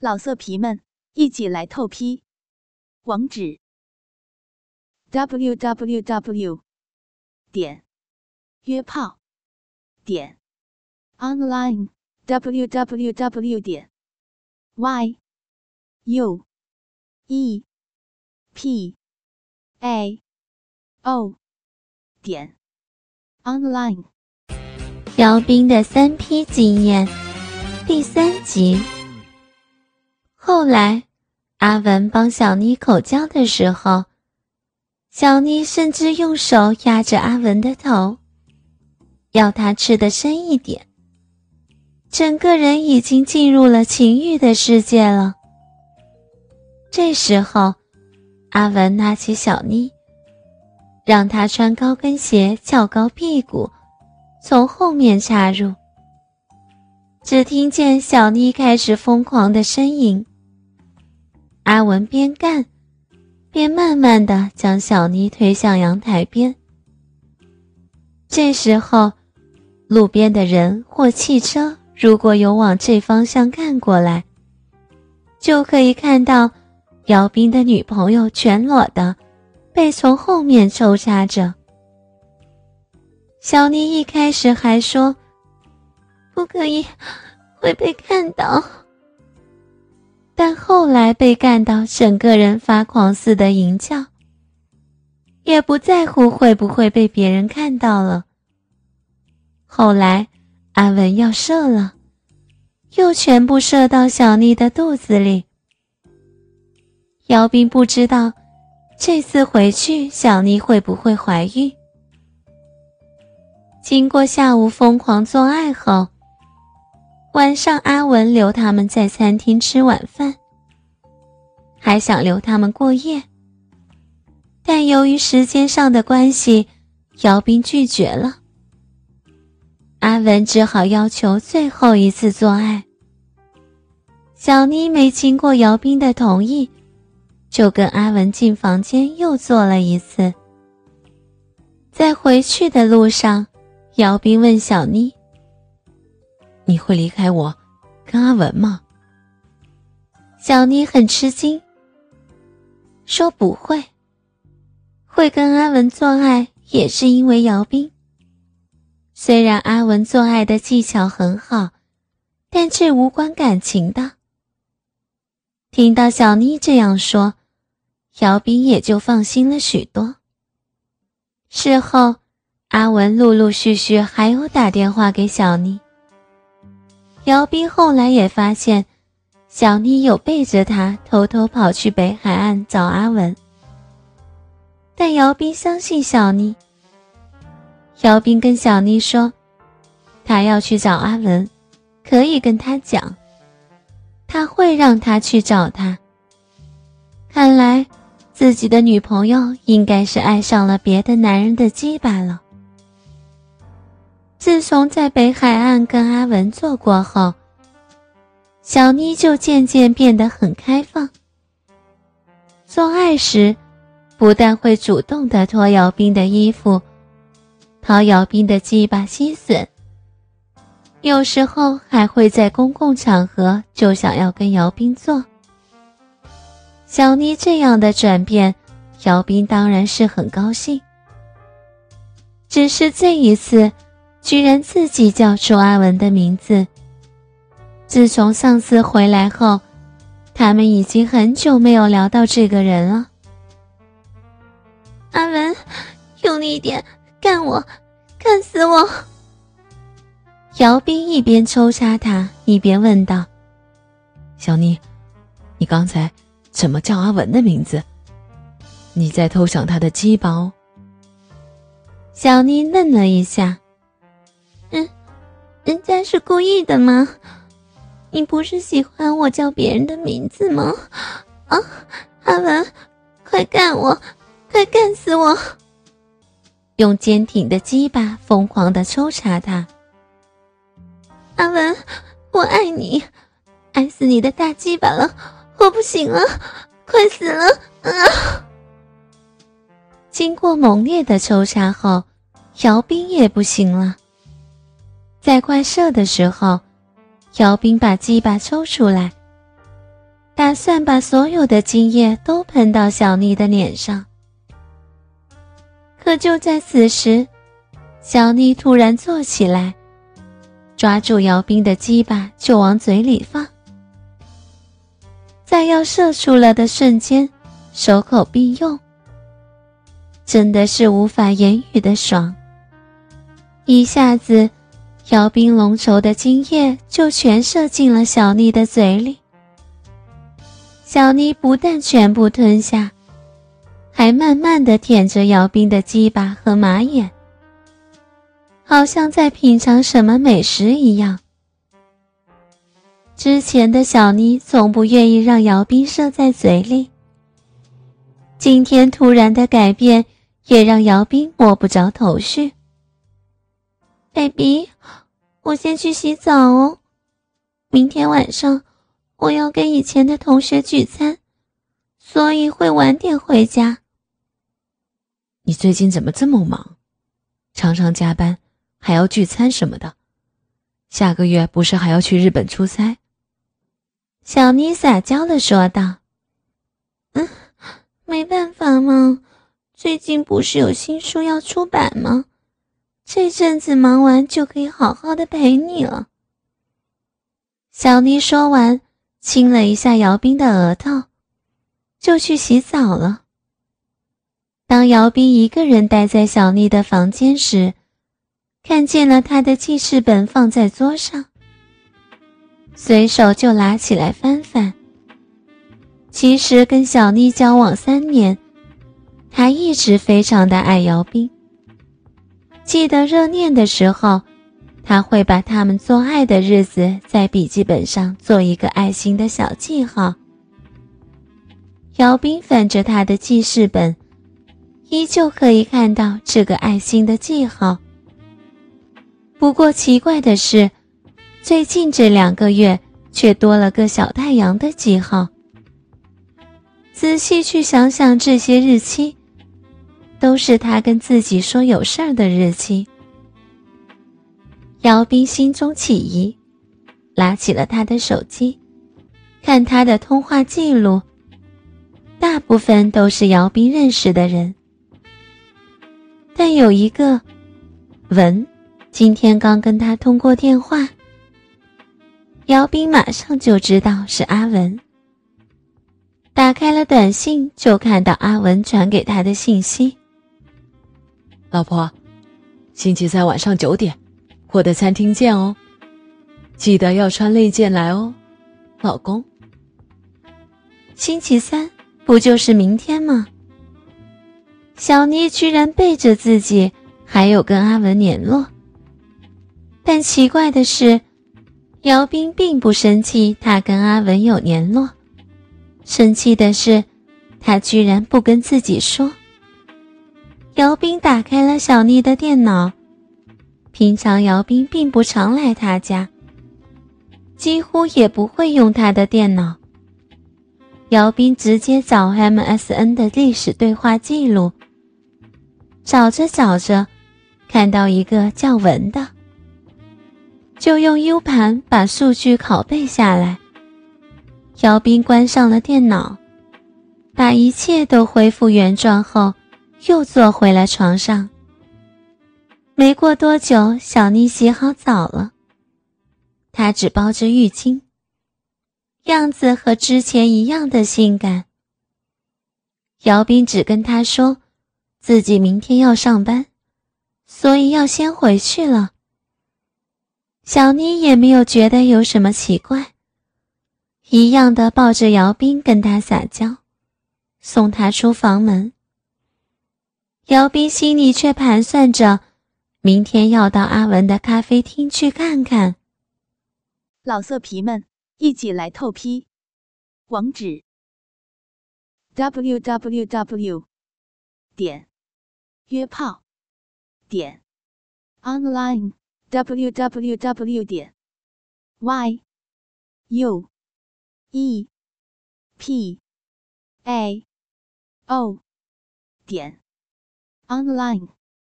老色皮们，一起来透批！网址：w w w 点约炮点 online w w w 点 y u e p a o 点 online。姚兵的三批经验第三集。后来，阿文帮小妮口交的时候，小妮甚至用手压着阿文的头，要他吃的深一点。整个人已经进入了情欲的世界了。这时候，阿文拉起小妮，让她穿高跟鞋，翘高屁股，从后面插入。只听见小妮开始疯狂的呻吟。阿文边干，边慢慢的将小妮推向阳台边。这时候，路边的人或汽车如果有往这方向干过来，就可以看到姚斌的女朋友全裸的被从后面抽插着。小妮一开始还说：“不可以，会被看到。”但后来被干到整个人发狂似的淫叫，也不在乎会不会被别人看到了。后来阿文要射了，又全部射到小妮的肚子里。姚斌不知道这次回去小妮会不会怀孕。经过下午疯狂做爱后。晚上，阿文留他们在餐厅吃晚饭，还想留他们过夜，但由于时间上的关系，姚斌拒绝了。阿文只好要求最后一次做爱。小妮没经过姚斌的同意，就跟阿文进房间又做了一次。在回去的路上，姚斌问小妮。你会离开我，跟阿文吗？小妮很吃惊，说不会。会跟阿文做爱也是因为姚斌。虽然阿文做爱的技巧很好，但这无关感情的。听到小妮这样说，姚斌也就放心了许多。事后，阿文陆陆续续还有打电话给小妮。姚斌后来也发现，小妮有背着他偷偷跑去北海岸找阿文。但姚斌相信小妮。姚斌跟小妮说，他要去找阿文，可以跟他讲，他会让他去找他。看来，自己的女朋友应该是爱上了别的男人的鸡巴了。自从在北海岸跟阿文做过后，小妮就渐渐变得很开放。做爱时，不但会主动的脱姚斌的衣服，掏姚斌的鸡巴吸吮，有时候还会在公共场合就想要跟姚斌做。小妮这样的转变，姚斌当然是很高兴。只是这一次。居然自己叫出阿文的名字。自从上次回来后，他们已经很久没有聊到这个人了。阿文，用力一点，干我，干死我！姚斌一边抽插他，一边问道：“小妮，你刚才怎么叫阿文的名字？你在偷想他的鸡包？”小妮愣了一下。人家是故意的吗？你不是喜欢我叫别人的名字吗？啊，阿文，快干我，快干死我！用坚挺的鸡巴疯狂的抽插他。阿文，我爱你，爱死你的大鸡巴了，我不行了，快死了！啊！经过猛烈的抽插后，姚斌也不行了。在快射的时候，姚斌把鸡巴抽出来，打算把所有的精液都喷到小妮的脸上。可就在此时，小妮突然坐起来，抓住姚斌的鸡巴就往嘴里放，在要射出了的瞬间，手口并用，真的是无法言语的爽。一下子，姚斌浓稠的精液就全射进了小妮的嘴里。小妮不但全部吞下，还慢慢的舔着姚斌的鸡巴和马眼，好像在品尝什么美食一样。之前的小妮从不愿意让姚斌射在嘴里，今天突然的改变也让姚斌摸不着头绪。baby，我先去洗澡哦，明天晚上我要跟以前的同学聚餐，所以会晚点回家。你最近怎么这么忙？常常加班，还要聚餐什么的。下个月不是还要去日本出差？小妮撒娇的说道：“嗯，没办法嘛，最近不是有新书要出版吗？”这阵子忙完就可以好好的陪你了。小妮说完，亲了一下姚斌的额头，就去洗澡了。当姚斌一个人待在小妮的房间时，看见了他的记事本放在桌上，随手就拿起来翻翻。其实跟小妮交往三年，他一直非常的爱姚斌。记得热恋的时候，他会把他们做爱的日子在笔记本上做一个爱心的小记号。姚斌翻着他的记事本，依旧可以看到这个爱心的记号。不过奇怪的是，最近这两个月却多了个小太阳的记号。仔细去想想这些日期。都是他跟自己说有事儿的日期。姚斌心中起疑，拿起了他的手机，看他的通话记录，大部分都是姚斌认识的人，但有一个文，今天刚跟他通过电话，姚斌马上就知道是阿文。打开了短信，就看到阿文传给他的信息。老婆，星期三晚上九点，我的餐厅见哦。记得要穿内件来哦，老公。星期三不就是明天吗？小妮居然背着自己还有跟阿文联络，但奇怪的是，姚斌并不生气他跟阿文有联络，生气的是他居然不跟自己说。姚斌打开了小妮的电脑。平常姚斌并不常来他家，几乎也不会用他的电脑。姚斌直接找 MSN 的历史对话记录，找着找着，看到一个叫文的，就用 U 盘把数据拷贝下来。姚斌关上了电脑，把一切都恢复原状后。又坐回了床上。没过多久，小妮洗好澡了，她只包着浴巾，样子和之前一样的性感。姚斌只跟她说，自己明天要上班，所以要先回去了。小妮也没有觉得有什么奇怪，一样的抱着姚斌跟他撒娇，送他出房门。姚斌心里却盘算着，明天要到阿文的咖啡厅去看看。老色皮们，一起来透批！网址：w w w 点约炮点 online w w w 点 y u e p a o 点。Online